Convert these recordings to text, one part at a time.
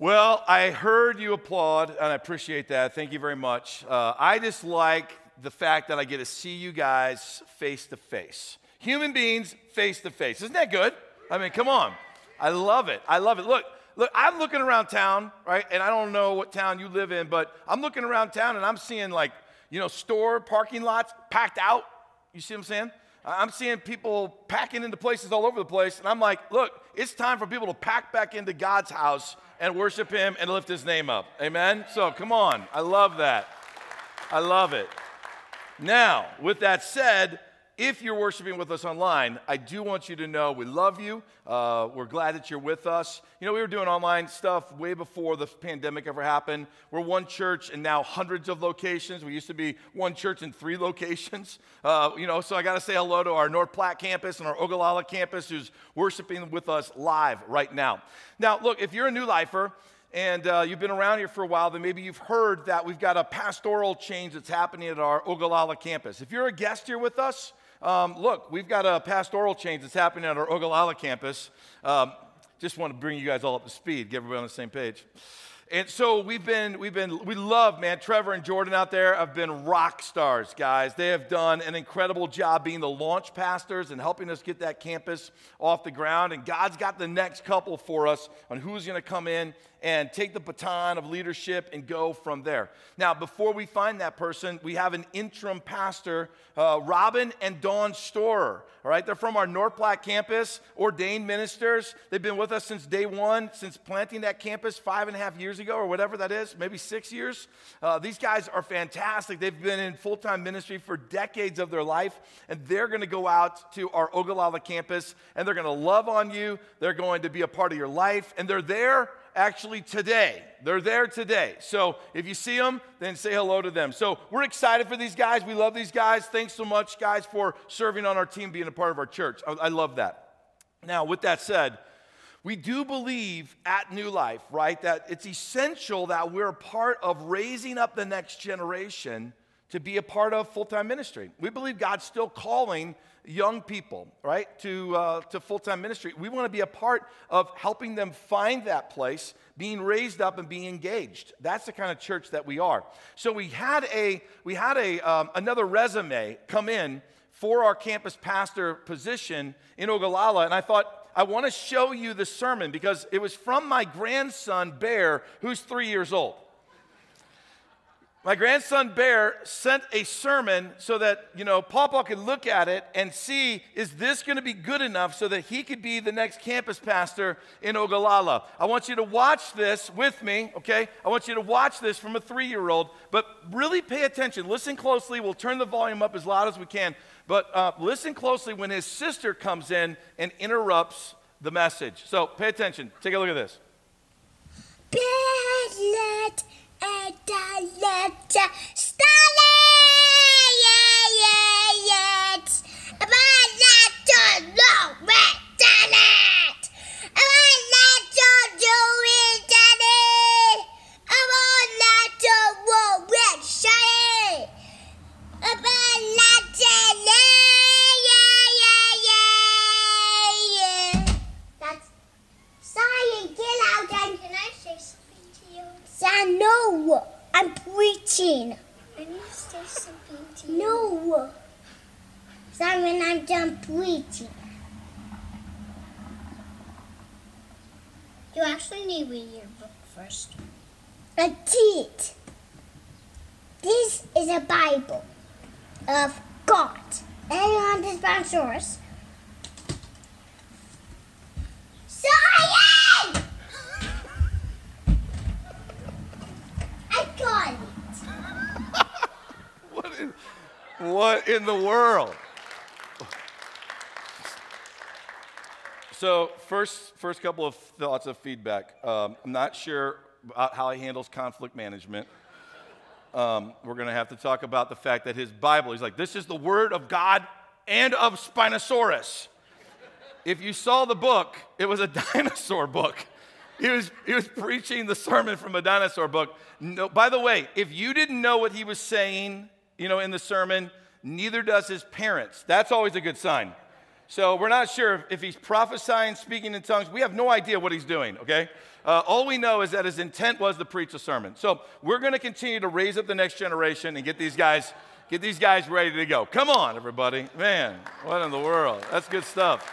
Well, I heard you applaud, and I appreciate that. Thank you very much. Uh, I just like the fact that I get to see you guys face to face. Human beings face to face. Isn't that good? I mean, come on. I love it. I love it. Look, look, I'm looking around town, right? And I don't know what town you live in, but I'm looking around town and I'm seeing like, you know, store parking lots packed out. You see what I'm saying? I'm seeing people packing into places all over the place. And I'm like, look, it's time for people to pack back into God's house and worship Him and lift His name up. Amen? So come on. I love that. I love it. Now, with that said, if you're worshiping with us online, I do want you to know we love you. Uh, we're glad that you're with us. You know, we were doing online stuff way before the pandemic ever happened. We're one church and now hundreds of locations. We used to be one church in three locations. Uh, you know, so I got to say hello to our North Platte campus and our Ogallala campus who's worshiping with us live right now. Now, look, if you're a new lifer, and uh, you've been around here for a while, then maybe you've heard that we've got a pastoral change that's happening at our Ogallala campus. If you're a guest here with us, um, look, we've got a pastoral change that's happening at our Ogallala campus. Um, just want to bring you guys all up to speed, get everybody on the same page. And so we've been, we've been, we love, man. Trevor and Jordan out there have been rock stars, guys. They have done an incredible job being the launch pastors and helping us get that campus off the ground. And God's got the next couple for us on who's going to come in and take the baton of leadership and go from there. Now, before we find that person, we have an interim pastor, uh, Robin and Dawn Storer. All right, they're from our North Platte campus, ordained ministers. They've been with us since day one, since planting that campus five and a half years ago, or whatever that is, maybe six years. Uh, these guys are fantastic. They've been in full time ministry for decades of their life, and they're going to go out to our Ogallala campus and they're going to love on you. They're going to be a part of your life, and they're there actually today. They're there today. So if you see them, then say hello to them. So we're excited for these guys. We love these guys. Thanks so much, guys, for serving on our team, being a part of our church. I, I love that. Now, with that said, we do believe at New Life, right, that it's essential that we're a part of raising up the next generation to be a part of full time ministry. We believe God's still calling young people, right, to, uh, to full time ministry. We want to be a part of helping them find that place, being raised up and being engaged. That's the kind of church that we are. So we had, a, we had a, um, another resume come in for our campus pastor position in Ogallala, and I thought, I want to show you the sermon because it was from my grandson, Bear, who's three years old. My grandson Bear sent a sermon so that, you know, Papa could look at it and see is this going to be good enough so that he could be the next campus pastor in Ogallala. I want you to watch this with me, okay? I want you to watch this from a three year old, but really pay attention. Listen closely. We'll turn the volume up as loud as we can, but uh, listen closely when his sister comes in and interrupts the message. So pay attention. Take a look at this. Bad Starlet! Yeah, yeah, yeah. Atalanta, first. I did. This is a Bible of God. And on this Brontosaurus. Zion! I got it. What in, what in the world? So, first, first couple of thoughts of feedback. Um, I'm not sure about how he handles conflict management. Um, we're going to have to talk about the fact that his Bible, he's like, this is the word of God and of Spinosaurus. If you saw the book, it was a dinosaur book. He was, he was preaching the sermon from a dinosaur book. No, by the way, if you didn't know what he was saying, you know, in the sermon, neither does his parents. That's always a good sign. So we're not sure if he's prophesying, speaking in tongues. We have no idea what he's doing, okay? Uh, all we know is that his intent was to preach a sermon. So we're going to continue to raise up the next generation and get these guys, get these guys ready to go. Come on, everybody. Man, what in the world? That's good stuff.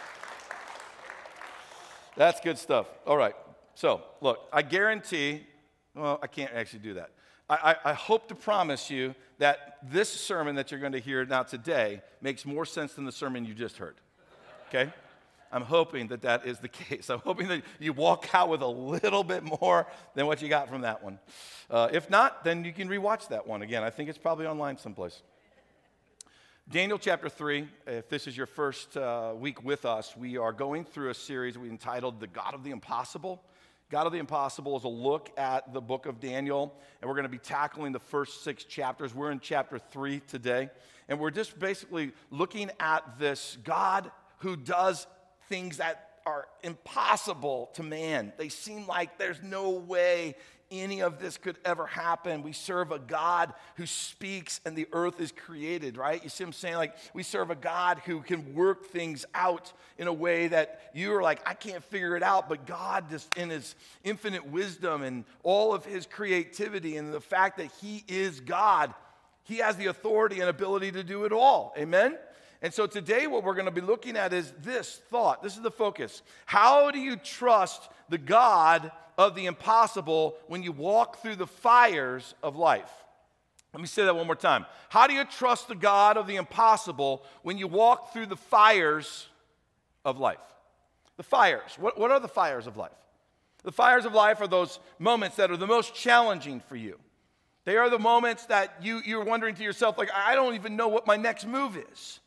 That's good stuff. All right. So look, I guarantee, well, I can't actually do that. I, I, I hope to promise you that this sermon that you're going to hear now today makes more sense than the sermon you just heard okay? I'm hoping that that is the case. I'm hoping that you walk out with a little bit more than what you got from that one. Uh, if not, then you can rewatch that one again. I think it's probably online someplace. Daniel chapter 3, if this is your first uh, week with us, we are going through a series we entitled The God of the Impossible. God of the Impossible is a look at the book of Daniel, and we're going to be tackling the first six chapters. We're in chapter 3 today, and we're just basically looking at this God who does things that are impossible to man. They seem like there's no way any of this could ever happen. We serve a God who speaks and the earth is created, right? You see what I'm saying? Like, we serve a God who can work things out in a way that you're like, I can't figure it out. But God, just in his infinite wisdom and all of his creativity and the fact that he is God, he has the authority and ability to do it all. Amen? And so today, what we're going to be looking at is this thought. This is the focus. How do you trust the God of the impossible when you walk through the fires of life? Let me say that one more time. How do you trust the God of the impossible when you walk through the fires of life? The fires. What, what are the fires of life? The fires of life are those moments that are the most challenging for you. They are the moments that you, you're wondering to yourself, like, I don't even know what my next move is.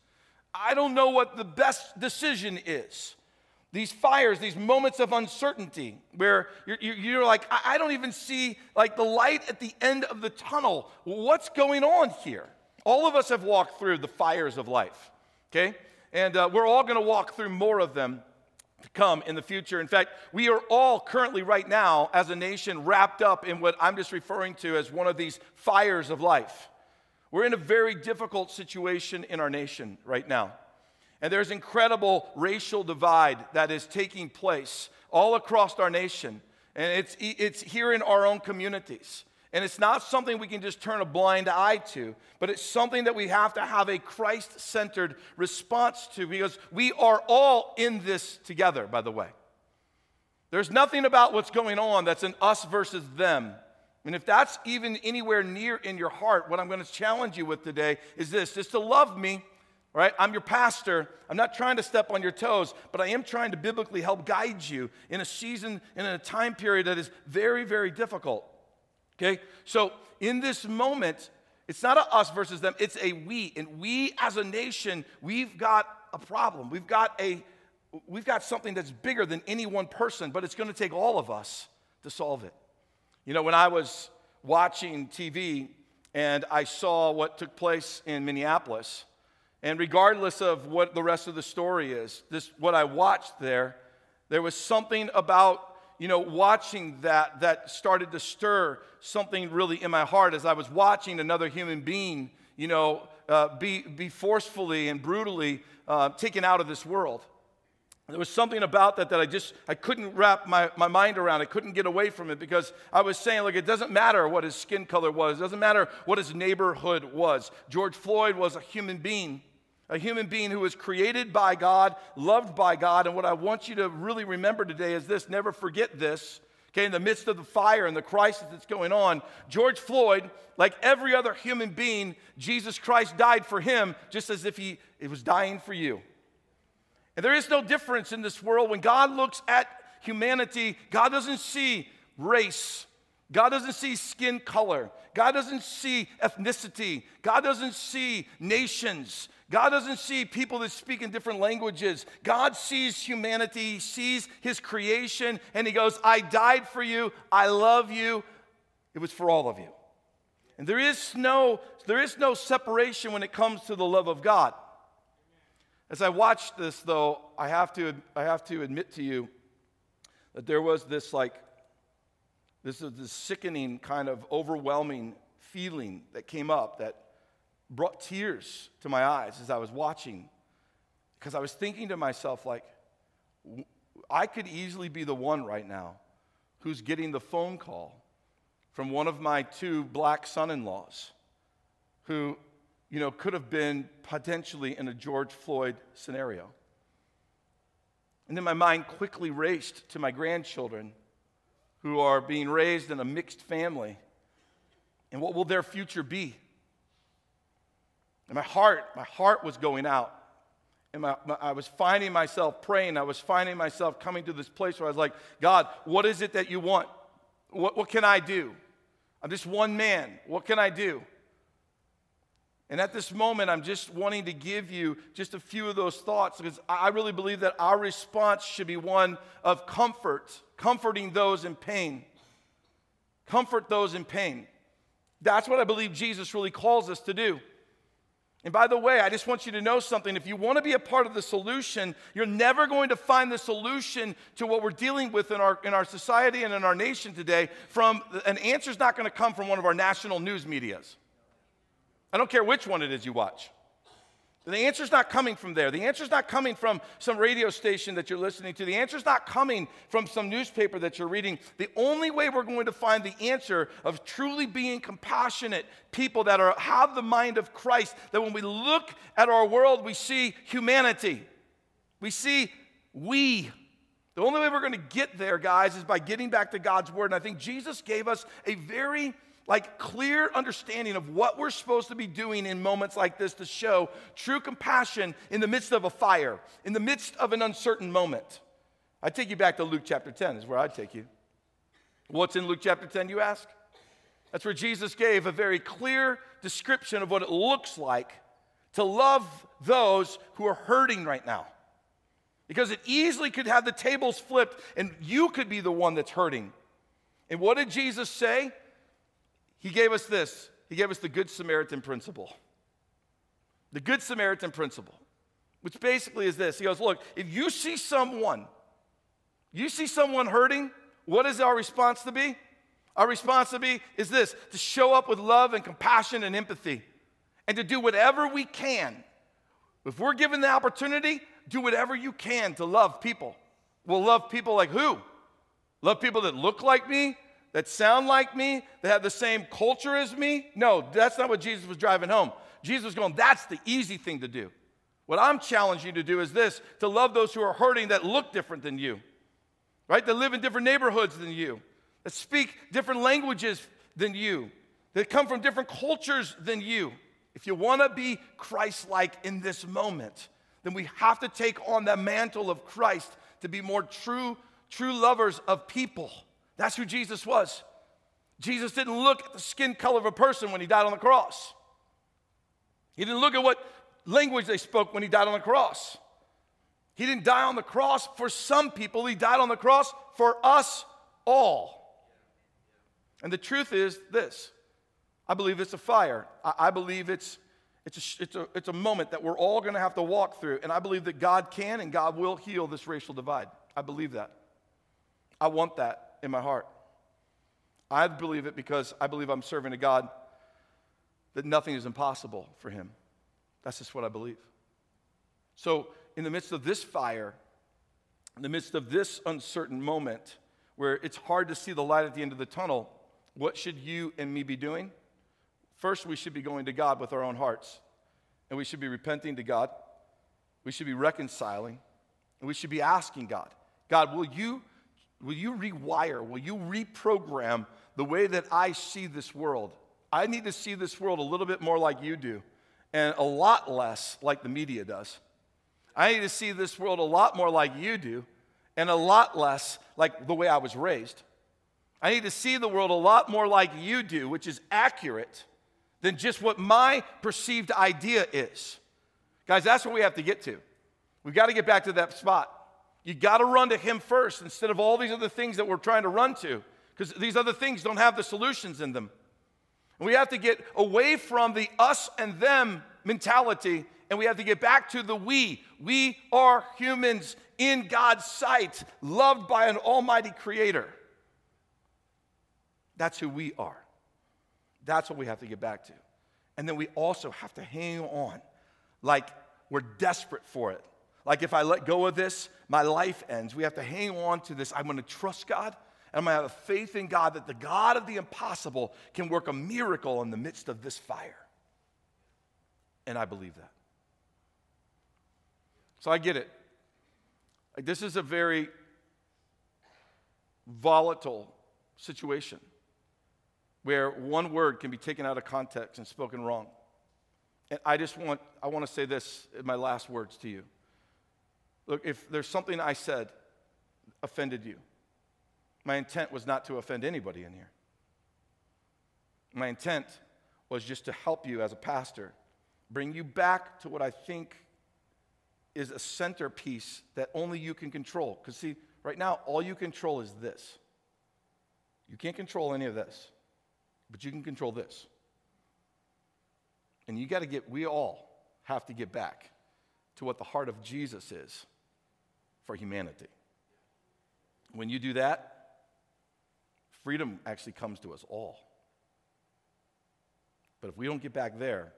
I don't know what the best decision is. These fires, these moments of uncertainty where you're, you're like, I don't even see like the light at the end of the tunnel. What's going on here? All of us have walked through the fires of life, okay? And uh, we're all gonna walk through more of them to come in the future. In fact, we are all currently, right now, as a nation, wrapped up in what I'm just referring to as one of these fires of life. We're in a very difficult situation in our nation right now. And there's incredible racial divide that is taking place all across our nation. And it's, it's here in our own communities. And it's not something we can just turn a blind eye to, but it's something that we have to have a Christ centered response to because we are all in this together, by the way. There's nothing about what's going on that's an us versus them. And if that's even anywhere near in your heart, what I'm going to challenge you with today is this just to love me, right? I'm your pastor. I'm not trying to step on your toes, but I am trying to biblically help guide you in a season and in a time period that is very, very difficult. Okay? So in this moment, it's not a us versus them, it's a we. And we as a nation, we've got a problem. We've got a we've got something that's bigger than any one person, but it's going to take all of us to solve it. You know, when I was watching TV and I saw what took place in Minneapolis, and regardless of what the rest of the story is, this what I watched there, there was something about you know watching that that started to stir something really in my heart as I was watching another human being, you know, uh, be be forcefully and brutally uh, taken out of this world. There was something about that that I just I couldn't wrap my, my mind around. I couldn't get away from it because I was saying, like, it doesn't matter what his skin color was, it doesn't matter what his neighborhood was. George Floyd was a human being, a human being who was created by God, loved by God. And what I want you to really remember today is this never forget this. Okay, in the midst of the fire and the crisis that's going on, George Floyd, like every other human being, Jesus Christ died for him just as if he, he was dying for you. And there is no difference in this world. When God looks at humanity, God doesn't see race, God doesn't see skin color, God doesn't see ethnicity, God doesn't see nations. God doesn't see people that speak in different languages. God sees humanity, He sees his creation, and he goes, I died for you. I love you. It was for all of you. And there is no, there is no separation when it comes to the love of God. As I watched this, though, I have to, I have to admit to you that there was this like, this is this sickening kind of overwhelming feeling that came up that brought tears to my eyes as I was watching. because I was thinking to myself, like, I could easily be the one right now who's getting the phone call from one of my two black son in laws who, you know, could have been potentially in a George Floyd scenario. And then my mind quickly raced to my grandchildren who are being raised in a mixed family. And what will their future be? And my heart, my heart was going out. And my, my, I was finding myself praying. I was finding myself coming to this place where I was like, God, what is it that you want? What, what can I do? I'm just one man. What can I do? And at this moment, I'm just wanting to give you just a few of those thoughts because I really believe that our response should be one of comfort, comforting those in pain. Comfort those in pain. That's what I believe Jesus really calls us to do. And by the way, I just want you to know something. If you want to be a part of the solution, you're never going to find the solution to what we're dealing with in our, in our society and in our nation today from an answer is not going to come from one of our national news medias. I don't care which one it is you watch. The answer's not coming from there. The answer's not coming from some radio station that you're listening to. The answer's not coming from some newspaper that you're reading. The only way we're going to find the answer of truly being compassionate people that are, have the mind of Christ, that when we look at our world, we see humanity. We see we. The only way we're going to get there, guys, is by getting back to God's word. And I think Jesus gave us a very like clear understanding of what we're supposed to be doing in moments like this to show true compassion in the midst of a fire, in the midst of an uncertain moment. I take you back to Luke chapter 10 is where I'd take you. What's in Luke chapter 10, you ask? That's where Jesus gave a very clear description of what it looks like to love those who are hurting right now. Because it easily could have the tables flipped and you could be the one that's hurting. And what did Jesus say? He gave us this He gave us the Good Samaritan principle. The Good Samaritan principle, which basically is this He goes, Look, if you see someone, you see someone hurting, what is our response to be? Our response to be is this to show up with love and compassion and empathy and to do whatever we can. If we're given the opportunity, do whatever you can to love people. We'll love people like who? Love people that look like me, that sound like me, that have the same culture as me. No, that's not what Jesus was driving home. Jesus was going, that's the easy thing to do. What I'm challenging you to do is this to love those who are hurting that look different than you, right? That live in different neighborhoods than you, that speak different languages than you, that come from different cultures than you. If you want to be Christ like in this moment, then we have to take on the mantle of Christ to be more true, true lovers of people. That's who Jesus was. Jesus didn't look at the skin color of a person when he died on the cross. He didn't look at what language they spoke when he died on the cross. He didn't die on the cross for some people, he died on the cross for us all. And the truth is this I believe it's a fire. I, I believe it's, it's, a, it's, a, it's a moment that we're all going to have to walk through. And I believe that God can and God will heal this racial divide. I believe that. I want that in my heart. I believe it because I believe I'm serving a God that nothing is impossible for him. That's just what I believe. So, in the midst of this fire, in the midst of this uncertain moment where it's hard to see the light at the end of the tunnel, what should you and me be doing? First, we should be going to God with our own hearts, and we should be repenting to God. We should be reconciling, and we should be asking God, God, will you Will you rewire? Will you reprogram the way that I see this world? I need to see this world a little bit more like you do and a lot less like the media does. I need to see this world a lot more like you do and a lot less like the way I was raised. I need to see the world a lot more like you do, which is accurate than just what my perceived idea is. Guys, that's what we have to get to. We've got to get back to that spot. You got to run to Him first instead of all these other things that we're trying to run to, because these other things don't have the solutions in them. And we have to get away from the us and them mentality and we have to get back to the we. We are humans in God's sight, loved by an almighty creator. That's who we are. That's what we have to get back to. And then we also have to hang on like we're desperate for it Like if I let go of this, my life ends. We have to hang on to this. I'm going to trust God. And I'm going to have a faith in God that the God of the impossible can work a miracle in the midst of this fire. And I believe that. So I get it. Like this is a very volatile situation where one word can be taken out of context and spoken wrong. And I just want I want to say this in my last words to you. Look, if there's something I said offended you, my intent was not to offend anybody in here. My intent was just to help you as a pastor, bring you back to what I think is a centerpiece that only you can control. Because, see, right now, all you control is this. You can't control any of this, but you can control this. And you got to get, we all have to get back to what the heart of Jesus is for humanity. When you do that, freedom actually comes to us all. But if we don't get back there,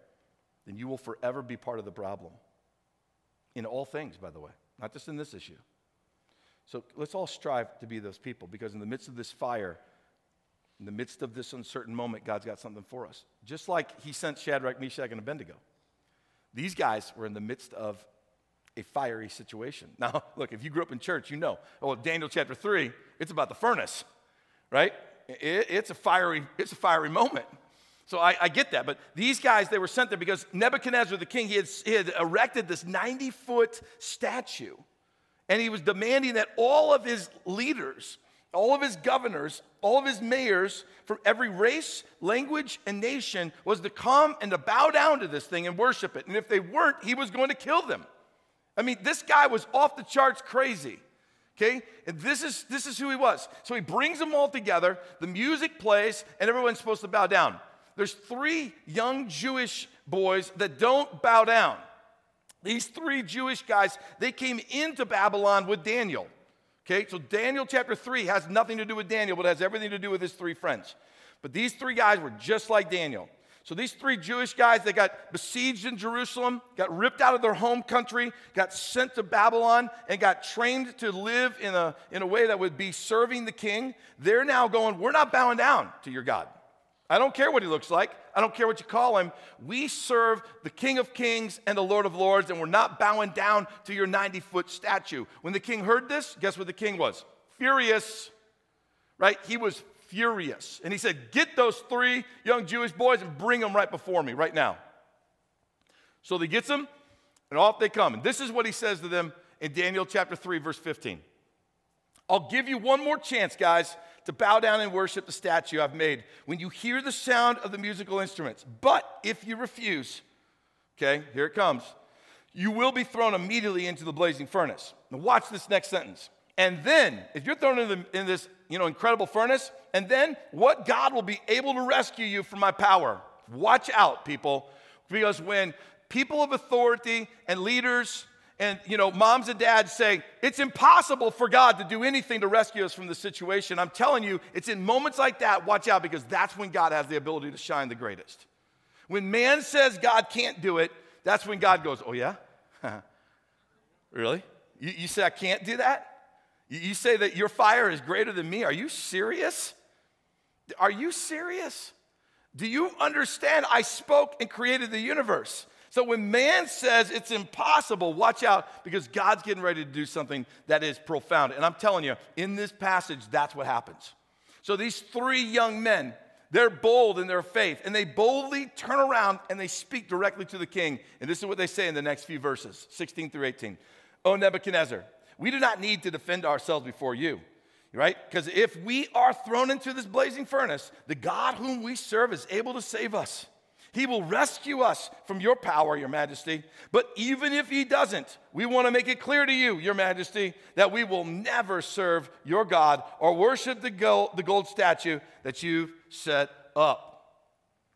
then you will forever be part of the problem. In all things, by the way, not just in this issue. So let's all strive to be those people because in the midst of this fire, in the midst of this uncertain moment, God's got something for us. Just like He sent Shadrach, Meshach, and Abednego. These guys were in the midst of a fiery situation. Now, look, if you grew up in church, you know. Oh, Daniel chapter 3, it's about the furnace, right? It, it's, a fiery, it's a fiery moment. So I, I, get that. But these guys, they were sent there because Nebuchadnezzar, the king, he had, he had erected this 90 foot statue. And he was demanding that all of his leaders, all of his governors, all of his mayors from every race, language, and nation was to come and to bow down to this thing and worship it. And if they weren't, he was going to kill them. I mean, this guy was off the charts crazy. Okay? And this is this is who he was. So he brings them all together, the music plays, and everyone's supposed to bow down. There's three young Jewish boys that don't bow down. These three Jewish guys, they came into Babylon with Daniel. Okay, so Daniel chapter 3 has nothing to do with Daniel, but has everything to do with his three friends. But these three guys were just like Daniel. So these three Jewish guys, they got besieged in Jerusalem, got ripped out of their home country, got sent to Babylon, and got trained to live in a, in a way that would be serving the king. They're now going, We're not bowing down to your God. I don't care what he looks like. I don't care what you call him. We serve the King of Kings and the Lord of Lords, and we're not bowing down to your 90 foot statue. When the king heard this, guess what the king was? Furious, right? He was furious. And he said, Get those three young Jewish boys and bring them right before me right now. So he gets them, and off they come. And this is what he says to them in Daniel chapter 3, verse 15. I'll give you one more chance, guys, to bow down and worship the statue I've made when you hear the sound of the musical instruments. But if you refuse, okay, here it comes, you will be thrown immediately into the blazing furnace. Now, watch this next sentence. And then, if you're thrown in, the, in this you know, incredible furnace, and then what God will be able to rescue you from my power. Watch out, people, because when people of authority and leaders and you know moms and dads say it's impossible for god to do anything to rescue us from the situation i'm telling you it's in moments like that watch out because that's when god has the ability to shine the greatest. When man says god can't do it that's when god goes oh yeah? Really? You, you, say i can't do that you, say that your fire is greater than me are you serious are you serious do you understand i spoke and created the universe so when man says it's impossible, watch out because God's getting ready to do something that is profound. And I'm telling you, in this passage, that's what happens. So these three young men, they're bold in their faith, and they boldly turn around and they speak directly to the king. And this is what they say in the next few verses 16 through 18. Oh, Nebuchadnezzar, we do not need to defend ourselves before you, right? Because if we are thrown into this blazing furnace, the God whom we serve is able to save us. He will rescue us from your power, Your Majesty. But even if He doesn't, we want to make it clear to you, Your Majesty, that we will never serve your God or worship the gold, the gold statue that you've set up.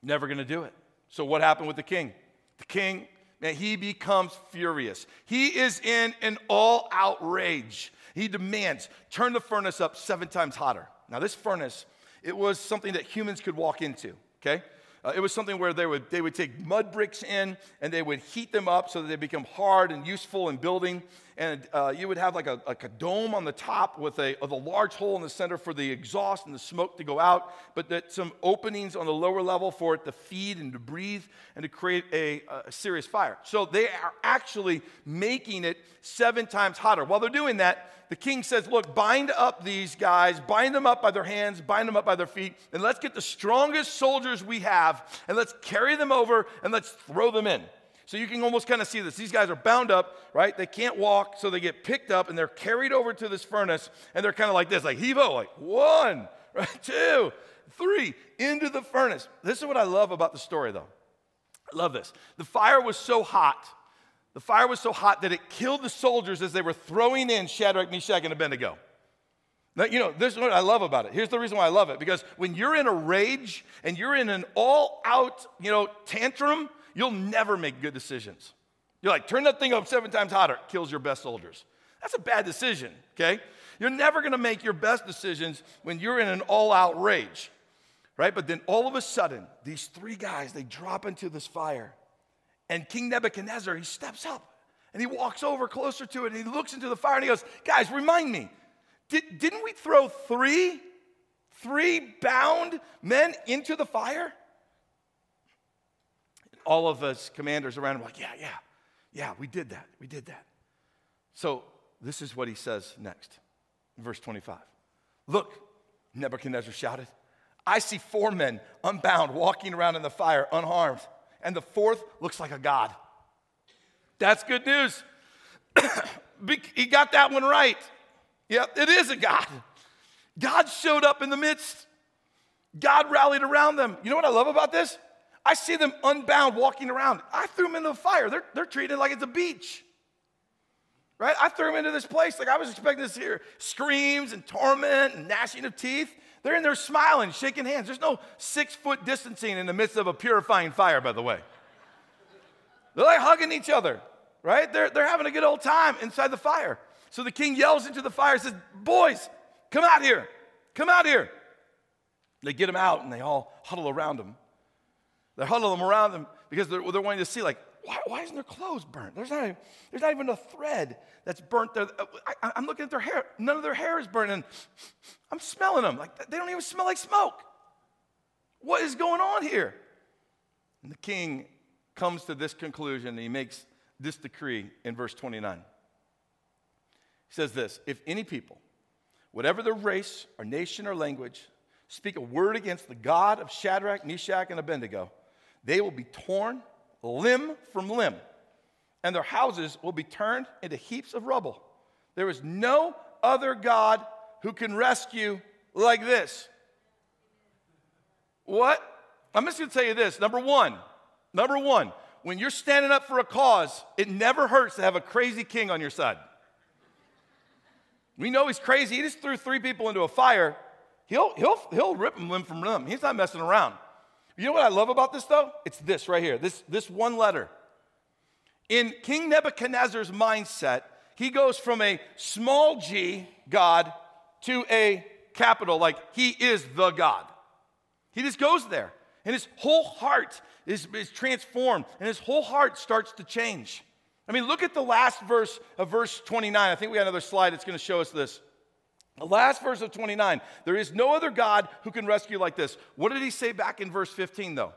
Never going to do it. So, what happened with the king? The king, man, he becomes furious. He is in an all out rage. He demands, turn the furnace up seven times hotter. Now, this furnace, it was something that humans could walk into, okay? Uh, it was something where they would, they would take mud bricks in and they would heat them up so that they become hard and useful in building. And uh, you would have like a, like a dome on the top with a, with a large hole in the center for the exhaust and the smoke to go out, but that some openings on the lower level for it to feed and to breathe and to create a, a serious fire. So they are actually making it seven times hotter. While they're doing that, the king says, Look, bind up these guys, bind them up by their hands, bind them up by their feet, and let's get the strongest soldiers we have, and let's carry them over and let's throw them in. So you can almost kind of see this. These guys are bound up, right? They can't walk, so they get picked up and they're carried over to this furnace, and they're kind of like this, like heave like one, right, two, three, into the furnace. This is what I love about the story, though. I love this. The fire was so hot the fire was so hot that it killed the soldiers as they were throwing in Shadrach, Meshach, and Abednego. Now, you know, this is what I love about it. Here's the reason why I love it because when you're in a rage and you're in an all out, you know, tantrum, you'll never make good decisions. You're like, turn that thing up seven times hotter, kills your best soldiers. That's a bad decision, okay? You're never gonna make your best decisions when you're in an all out rage, right? But then all of a sudden, these three guys, they drop into this fire and King Nebuchadnezzar, he steps up and he walks over closer to it and he looks into the fire and he goes, Guys, remind me, did, didn't we throw three, three bound men into the fire? All of us commanders around like, Yeah, yeah, yeah, we did that. We did that. So this is what he says next, verse 25. Look, Nebuchadnezzar shouted, I see four men unbound walking around in the fire unharmed and the fourth looks like a God. That's good news. he got that one right. Yep, it is a God. God showed up in the midst. God rallied around them. You know what I love about this? I see them unbound walking around. I threw them into the fire. They're, they're treated like it's a beach. Right? I threw them into this place like I was expecting to hear screams and torment and gnashing of teeth. They're in there smiling, shaking hands. There's no six foot distancing in the midst of a purifying fire, by the way. They're like hugging each other, right? They're, they're having a good old time inside the fire. So the king yells into the fire, says, Boys, come out here. Come out here. They get him out and they all huddle around him. They huddle them around them because they're, they're wanting to see, like, why, why isn't their clothes burnt? There's not, even, there's not even a thread that's burnt there. Uh, I, am looking at their hair. None of their hair is burnt, and I'm smelling them. Like they don't even smell like smoke. What is going on here? And the king comes to this conclusion, and he makes this decree in verse 29. He says this If any people, whatever their race or nation or language, speak a word against the God of Shadrach, Meshach, and Abednego, they will be torn limb from limb, and their houses will be turned into heaps of rubble. There is no other God who can rescue like this. What? I'm just gonna tell you this. Number one, number one, when you're standing up for a cause, it never hurts to have a crazy king on your side. We know he's crazy. He just threw three people into a fire. He'll, he'll, he'll rip them limb from limb. He's not messing around. You know what I love about this though? It's this right here, this, this one letter. In King Nebuchadnezzar's mindset, he goes from a small g God to a capital, like he is the God. He just goes there, and his whole heart is, is transformed, and his whole heart starts to change. I mean, look at the last verse of verse 29. I think we got another slide that's going to show us this. The last verse of 29 there is no other God who can rescue like this. What did he say back in verse 15, though?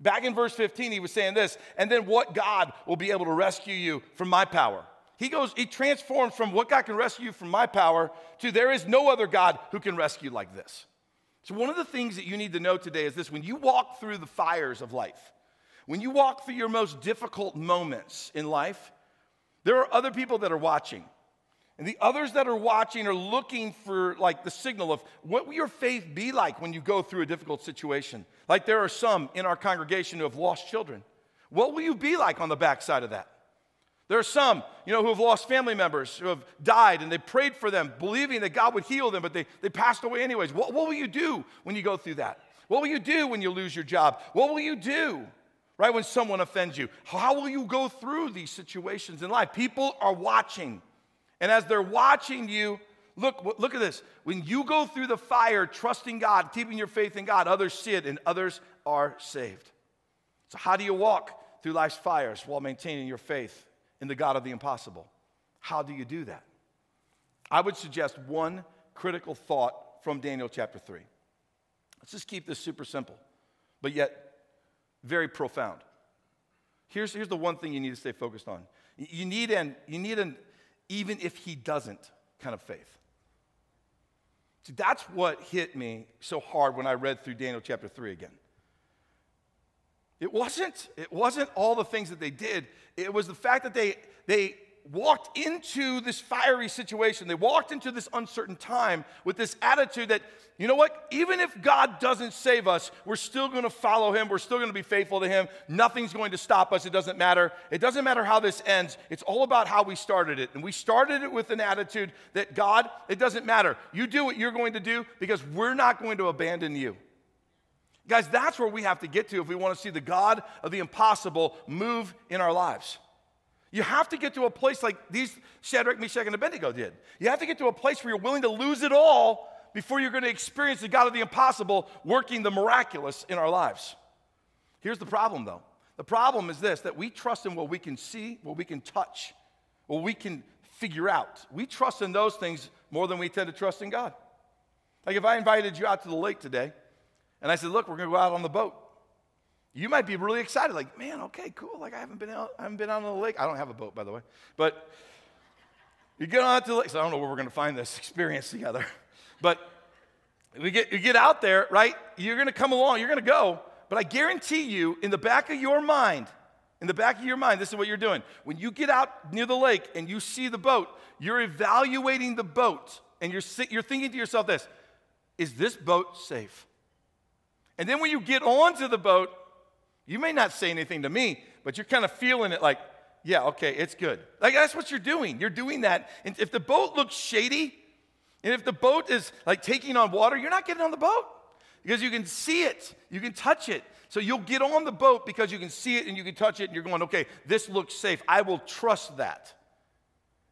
Back in verse 15, he was saying this, and then what God will be able to rescue you from my power? He goes, he transforms from what God can rescue you from my power to there is no other God who can rescue like this. So, one of the things that you need to know today is this when you walk through the fires of life, when you walk through your most difficult moments in life, there are other people that are watching. And the others that are watching are looking for like the signal of what will your faith be like when you go through a difficult situation? Like there are some in our congregation who have lost children. What will you be like on the backside of that? There are some, you know, who have lost family members who have died and they prayed for them, believing that God would heal them, but they, they passed away anyways. What, what will you do when you go through that? What will you do when you lose your job? What will you do, right, when someone offends you? How will you go through these situations in life? People are watching. And as they're watching you, look, look at this. When you go through the fire, trusting God, keeping your faith in God, others see it and others are saved. So, how do you walk through life's fires while maintaining your faith in the God of the impossible? How do you do that? I would suggest one critical thought from Daniel chapter 3. Let's just keep this super simple, but yet very profound. Here's, here's the one thing you need to stay focused on. You need an, you need an even if he doesn't kind of faith. See, that's what hit me so hard when I read through Daniel chapter 3 again. It wasn't, it wasn't all the things that they did. It was the fact that they, they walked into this fiery situation. They walked into this uncertain time with this attitude that, you know what, even if God doesn't save us, we're still to follow him. We're still to be faithful to him. Nothing's going to stop us. It doesn't matter. It doesn't matter how this ends. It's all about how we started it. And we started it with an attitude that God, it doesn't matter. You do what you're going to do because we're not going to abandon you. Guys, that's where we have to get to if we want to see the God of the impossible move in our lives. You have to get to a place like these Shadrach, Meshach, and Abednego did. You have to get to a place where you're willing to lose it all before you're going to experience the God of the impossible working the miraculous in our lives. Here's the problem, though. The problem is this that we trust in what we can see, what we can touch, what we can figure out. We trust in those things more than we tend to trust in God. Like if I invited you out to the lake today and I said, Look, we're going to go out on the boat. You might be really excited, like, man, okay, cool. Like I haven't been out, I haven't been out on the lake. I don't have a boat, by the way. But you get out to the lake. So I don't know where we're gonna find this experience together. But we get you get out there, right? You're gonna come along, you're gonna go. But I guarantee you, in the back of your mind, in the back of your mind, this is what you're doing. When you get out near the lake and you see the boat, you're evaluating the boat and you're, you're thinking to yourself this is this boat safe? And then when you get onto the boat, you may not say anything to me, but you're kind of feeling it like, yeah, okay, it's good. Like that's what you're doing. You're doing that. And if the boat looks shady, and if the boat is like taking on water, you're not getting on the boat because you can see it, you can touch it. So you'll get on the boat because you can see it and you can touch it, and you're going, okay, this looks safe. I will trust that.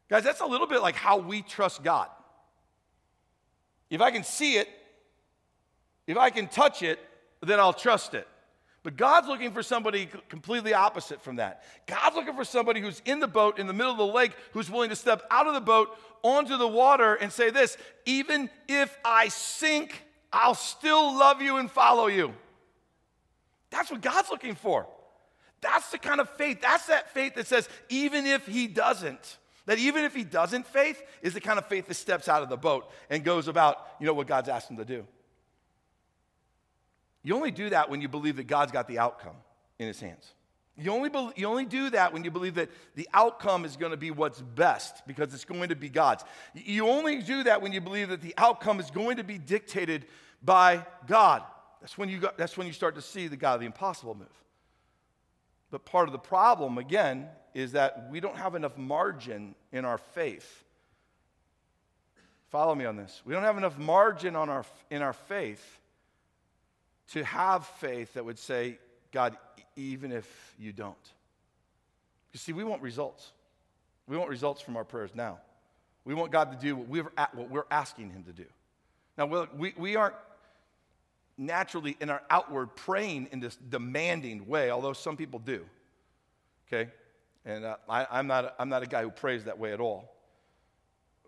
Guys, that's a little bit like how we trust God. If I can see it, if I can touch it, then I'll trust it. But God's looking for somebody completely opposite from that. God's looking for somebody who's in the boat in the middle of the lake, who's willing to step out of the boat onto the water and say this even if I sink, I'll still love you and follow you. That's what God's looking for. That's the kind of faith. That's that faith that says, even if he doesn't, that even if he doesn't faith, is the kind of faith that steps out of the boat and goes about, you know, what God's asked him to do. You only do that when you believe that God's got the outcome in his hands. You only, be, you only do that when you believe that the outcome is going to be what's best because it's going to be God's. You only do that when you believe that the outcome is going to be dictated by God. That's when you, got, that's when you start to see the God of the impossible move. But part of the problem, again, is that we don't have enough margin in our faith. Follow me on this. We don't have enough margin on our, in our faith to have faith that would say, God, even if you don't. You see, we want results. We want results from our prayers now. We want God to do what we're, what we're asking Him to do. Now, we, we aren't naturally in our outward praying in this demanding way, although some people do. Okay? And uh, I, I'm, not, I'm not a guy who prays that way at all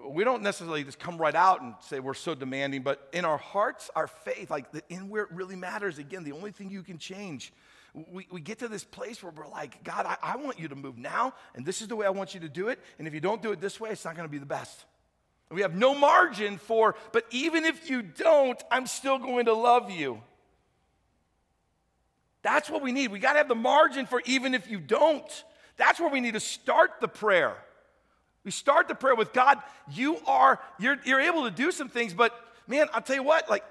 we don't necessarily just come right out and say we're so demanding, but in our hearts, our faith, like the, in where it really matters, again, the only thing you can change. We, we get to this place where we're like, God, I, I want you to move now, and this is the way I want you to do it. And if you don't do it this way, it's not going to be the best. We have no margin for, but even if you don't, I'm still going to love you. That's what we need. We got to have the margin for even if you don't. That's where we need to start the prayer. We start the prayer with God, you are, you're, you're able to do some things, but man, I'll tell you what, like,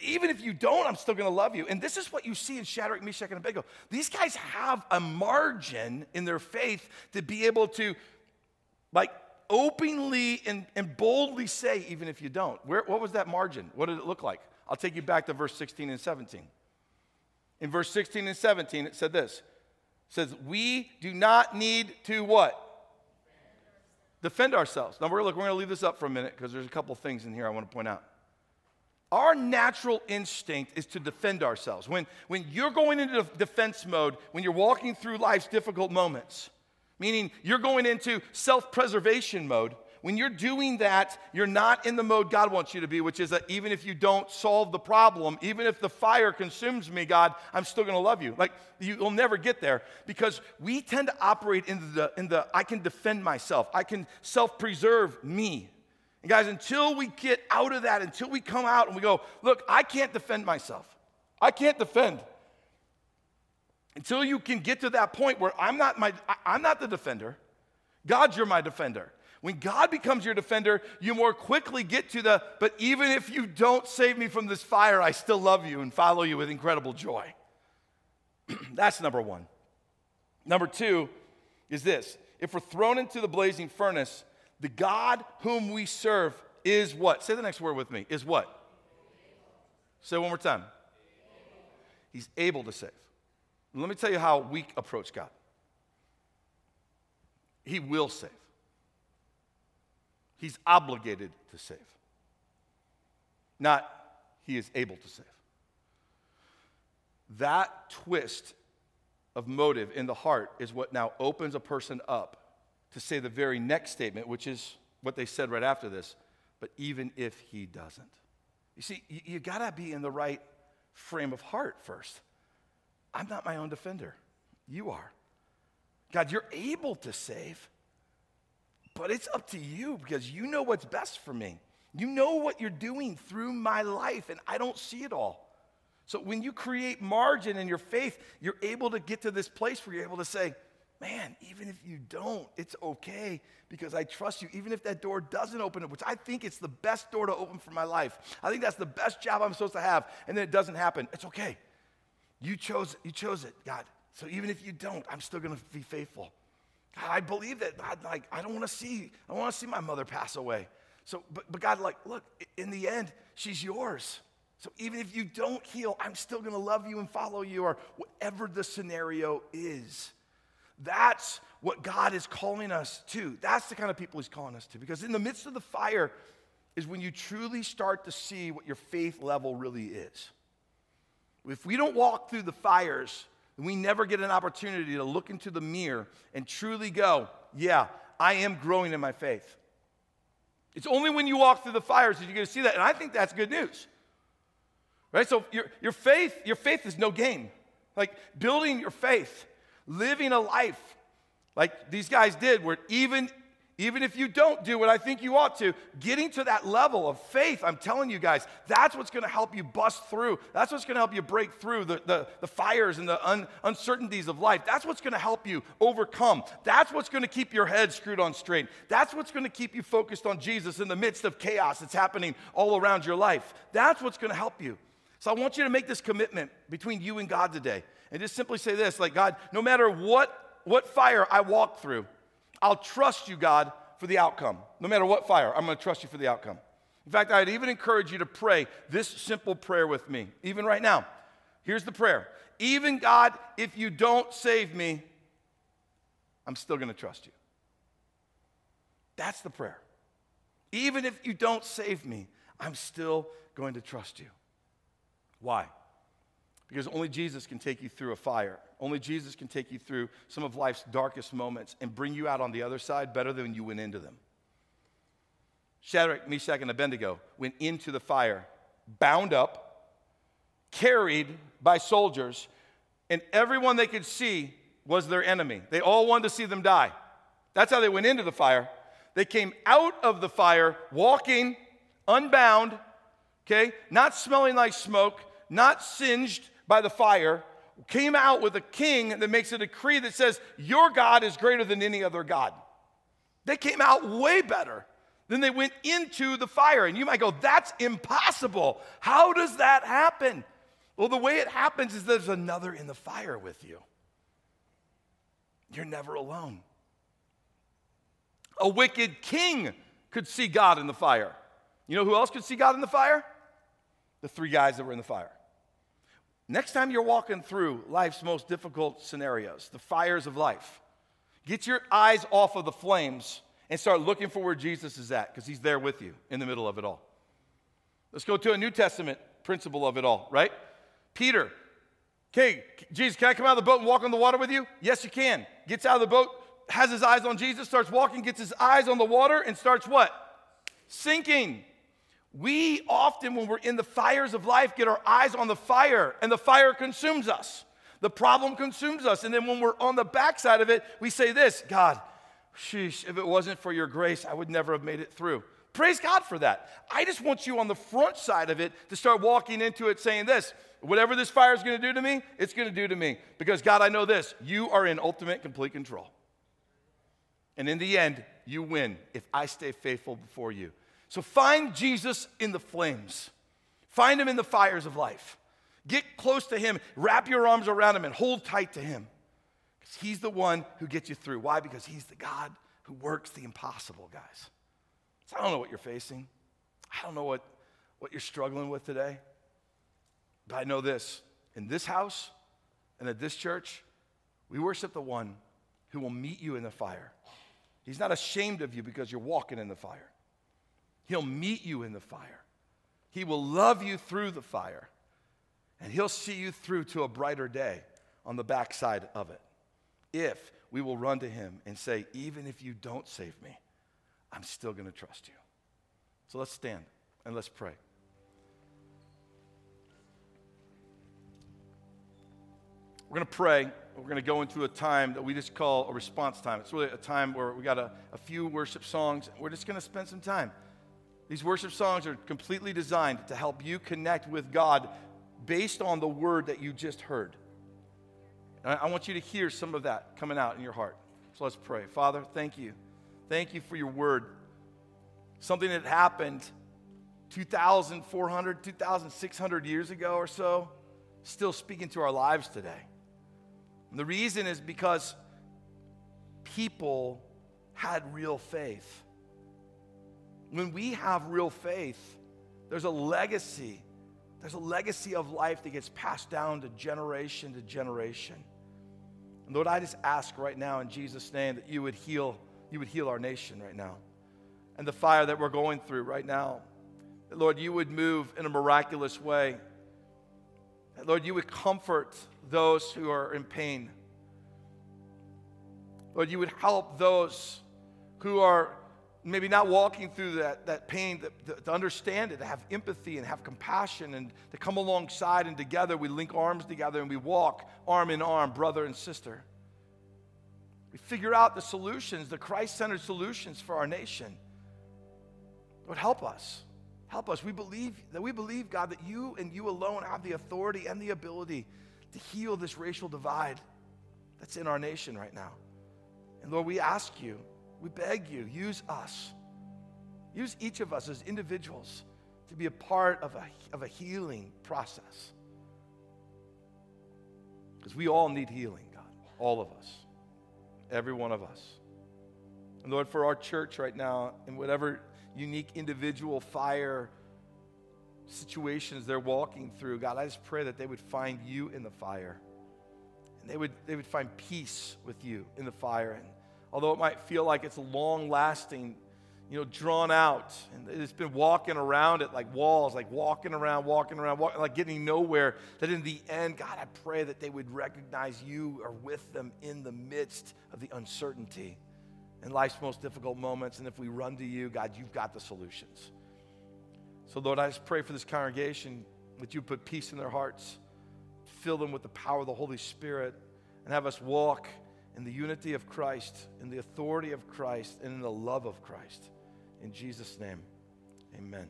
even if you don't, I'm still gonna love you. And this is what you see in Shadrach, Meshach, and Abednego. These guys have a margin in their faith to be able to, like, openly and, and boldly say, even if you don't. Where, what was that margin? What did it look like? I'll take you back to verse 16 and 17. In verse 16 and 17, it said this. It says, We do not need to what? Defend ourselves. Now, we're, look, we're going to leave this up for a minute because there's a couple things in here I want to point out. Our natural instinct is to defend ourselves. When, when you're going into defense mode, when you're walking through life's difficult moments, meaning you're going into self preservation mode, when you're doing that, you're not in the mode God wants you to be, which is that even if you don't solve the problem, even if the fire consumes me, God, I'm still to love you. Like you'll never get there because we tend to operate in the in the I can defend myself. I can self-preserve me. And guys, until we get out of that, until we come out and we go, look, I can't defend myself. I can't defend. Until you can get to that point where I'm not my I'm not the defender. God, you're my defender. When God becomes your defender, you more quickly get to the, but even if you don't save me from this fire, I still love you and follow you with incredible joy. That's number one. Number two is this if we're thrown into the blazing furnace, the God whom we serve is what? Say the next word with me. Is what? Say one more time. He's able to save. Let me tell you how we approach God. He will save. He's obligated to save, not he is able to save. That twist of motive in the heart is what now opens a person up to say the very next statement, which is what they said right after this. But even if he doesn't, you see, you, you gotta be in the right frame of heart first. I'm not my own defender, you are. God, you're able to save. But it's up to you because you know what's best for me. You know what you're doing through my life, and I don't see it all. So when you create margin in your faith, you're able to get to this place where you're able to say, Man, even if you don't, it's okay because I trust you. Even if that door doesn't open which I think it's the best door to open for my life. I think that's the best job I'm supposed to have, and then it doesn't happen. It's okay. You chose, you chose it, God. So even if you don't, I'm still gonna be faithful. I believe that. God, like, I don't want to see, I want to see my mother pass away. So, but, but God, like, look, in the end, she's yours. So even if you don't heal, I'm still going to love you and follow you, or whatever the scenario is. That's what God is calling us to. That's the kind of people He's calling us to. Because in the midst of the fire is when you truly start to see what your faith level really is. If we don't walk through the fires, we never get an opportunity to look into the mirror and truly go, yeah, I am growing in my faith. It's only when you walk through the fires that you're going to see that. And I think that's good news. Right? So your, your faith, your faith is no game. Like building your faith, living a life like these guys did, where even even if you don't do what I think you ought to, getting to that level of faith, I'm telling you guys, that's what's going to help you bust through. That's what's going to help you break through the, the, the fires and the un, uncertainties of life. That's what's going to help you overcome. That's what's going to keep your head screwed on straight. That's what's going to keep you focused on Jesus in the midst of chaos that's happening all around your life. That's what's going to help you. So I want you to make this commitment between you and God today. And just simply say this like, God, no matter what, what fire I walk through, I'll trust you, God, for the outcome. No matter what fire, I'm going to trust you for the outcome. In fact, I'd even encourage you to pray this simple prayer with me, even right now. Here's the prayer Even God, if you don't save me, I'm still going to trust you. That's the prayer. Even if you don't save me, I'm still going to trust you. Why? Because only Jesus can take you through a fire. Only Jesus can take you through some of life's darkest moments and bring you out on the other side better than you went into them. Shadrach, Meshach, and Abednego went into the fire, bound up, carried by soldiers, and everyone they could see was their enemy. They all wanted to see them die. That's how they went into the fire. They came out of the fire walking unbound, okay, not smelling like smoke, not singed by the fire, came out with a king that makes a decree that says, Your God is greater than any other God. They came out way better than they went into the fire. And you might go, That's impossible. How does that happen? Well, the way it happens is there's another in the fire with you. You're never alone. A wicked king could see God in the fire. You know who else could see God in the fire? The three guys that were in the fire. Next time you're walking through life's most difficult scenarios, the fires of life, get your eyes off of the flames and start looking for where Jesus is at because he's there with you in the middle of it all. Let's go to a New Testament principle of it all, right? Peter, okay, Jesus, can I come out of the boat and walk on the water with you? Yes, you can. Gets out of the boat, has his eyes on Jesus, starts walking, gets his eyes on the water, and starts what? Sinking. We often, when we're in the fires of life, get our eyes on the fire, and the fire consumes us. The problem consumes us. And then when we're on the backside of it, we say this God, sheesh, if it wasn't for your grace, I would never have made it through. Praise God for that. I just want you on the front side of it to start walking into it saying this whatever this fire is going to do to me, it's going to do to me. Because God, I know this you are in ultimate, complete control. And in the end, you win if I stay faithful before you. So find Jesus in the flames, find him in the fires of life. Get close to him, wrap your arms around him, and hold tight to him. Because he's the one who gets you through. Why? Because he's the God who works the impossible, guys. So I don't know what you're facing. I don't know what, what you're struggling with today. But I know this in this house and at this church, we worship the one who will meet you in the fire. He's not ashamed of you because you're walking in the fire. He'll meet you in the fire. He will love you through the fire. And He'll see you through to a brighter day on the backside of it. If we will run to Him and say, even if you don't save me, I'm still going to trust you. So let's stand and let's pray. We're going to pray. We're going to go into a time that we just call a response time. It's really a time where we got a, a few worship songs. We're just going to spend some time. These worship songs are completely designed to help you connect with God based on the word that you just heard. And I want you to hear some of that coming out in your heart. So let's pray. Father, thank you. Thank you for your word. Something that happened 2,400, 2,600 years ago or so, still speaking to our lives today. And the reason is because people had real faith. When we have real faith, there's a legacy. There's a legacy of life that gets passed down to generation to generation. And Lord, I just ask right now in Jesus' name that you would heal you would heal our nation right now. And the fire that we're going through right now, that, Lord, you would move in a miraculous way. That, Lord, you would comfort those who are in pain. Lord, you would help those who are maybe not walking through that, that pain to, to, understand it, to have empathy and have compassion and to come alongside and together we link arms together and we walk arm in arm, brother and sister. We figure out the solutions, the Christ centered solutions for our nation. Lord, help us. Help us. We believe that we believe, God, that you and you alone have the authority and the ability to heal this racial divide that's in our nation right now. And Lord, we ask you, we beg you, use us. Use each of us as individuals to be a part of a, of a healing process. Because we all need healing, God, all of us every one of us. And Lord, for our church right now, in whatever unique individual fire situations they're walking through, God, I just pray that they would find you in the fire. And they would, they would find peace with you in the fire. And although it might feel like it's long lasting, you know, drawn out. And it's been walking around it like walls, like walking around, walking around, walking, like getting nowhere. That in the end, God, I pray that they would recognize you are with them in the midst of the uncertainty in life's most difficult moments. And if we run to you, God, you've got the solutions. So, Lord, I just pray for this congregation that you put peace in their hearts, fill them with the power of the Holy Spirit, and have us walk in the unity of Christ, in the authority of Christ, and in the love of Christ. In Jesus' name, amen.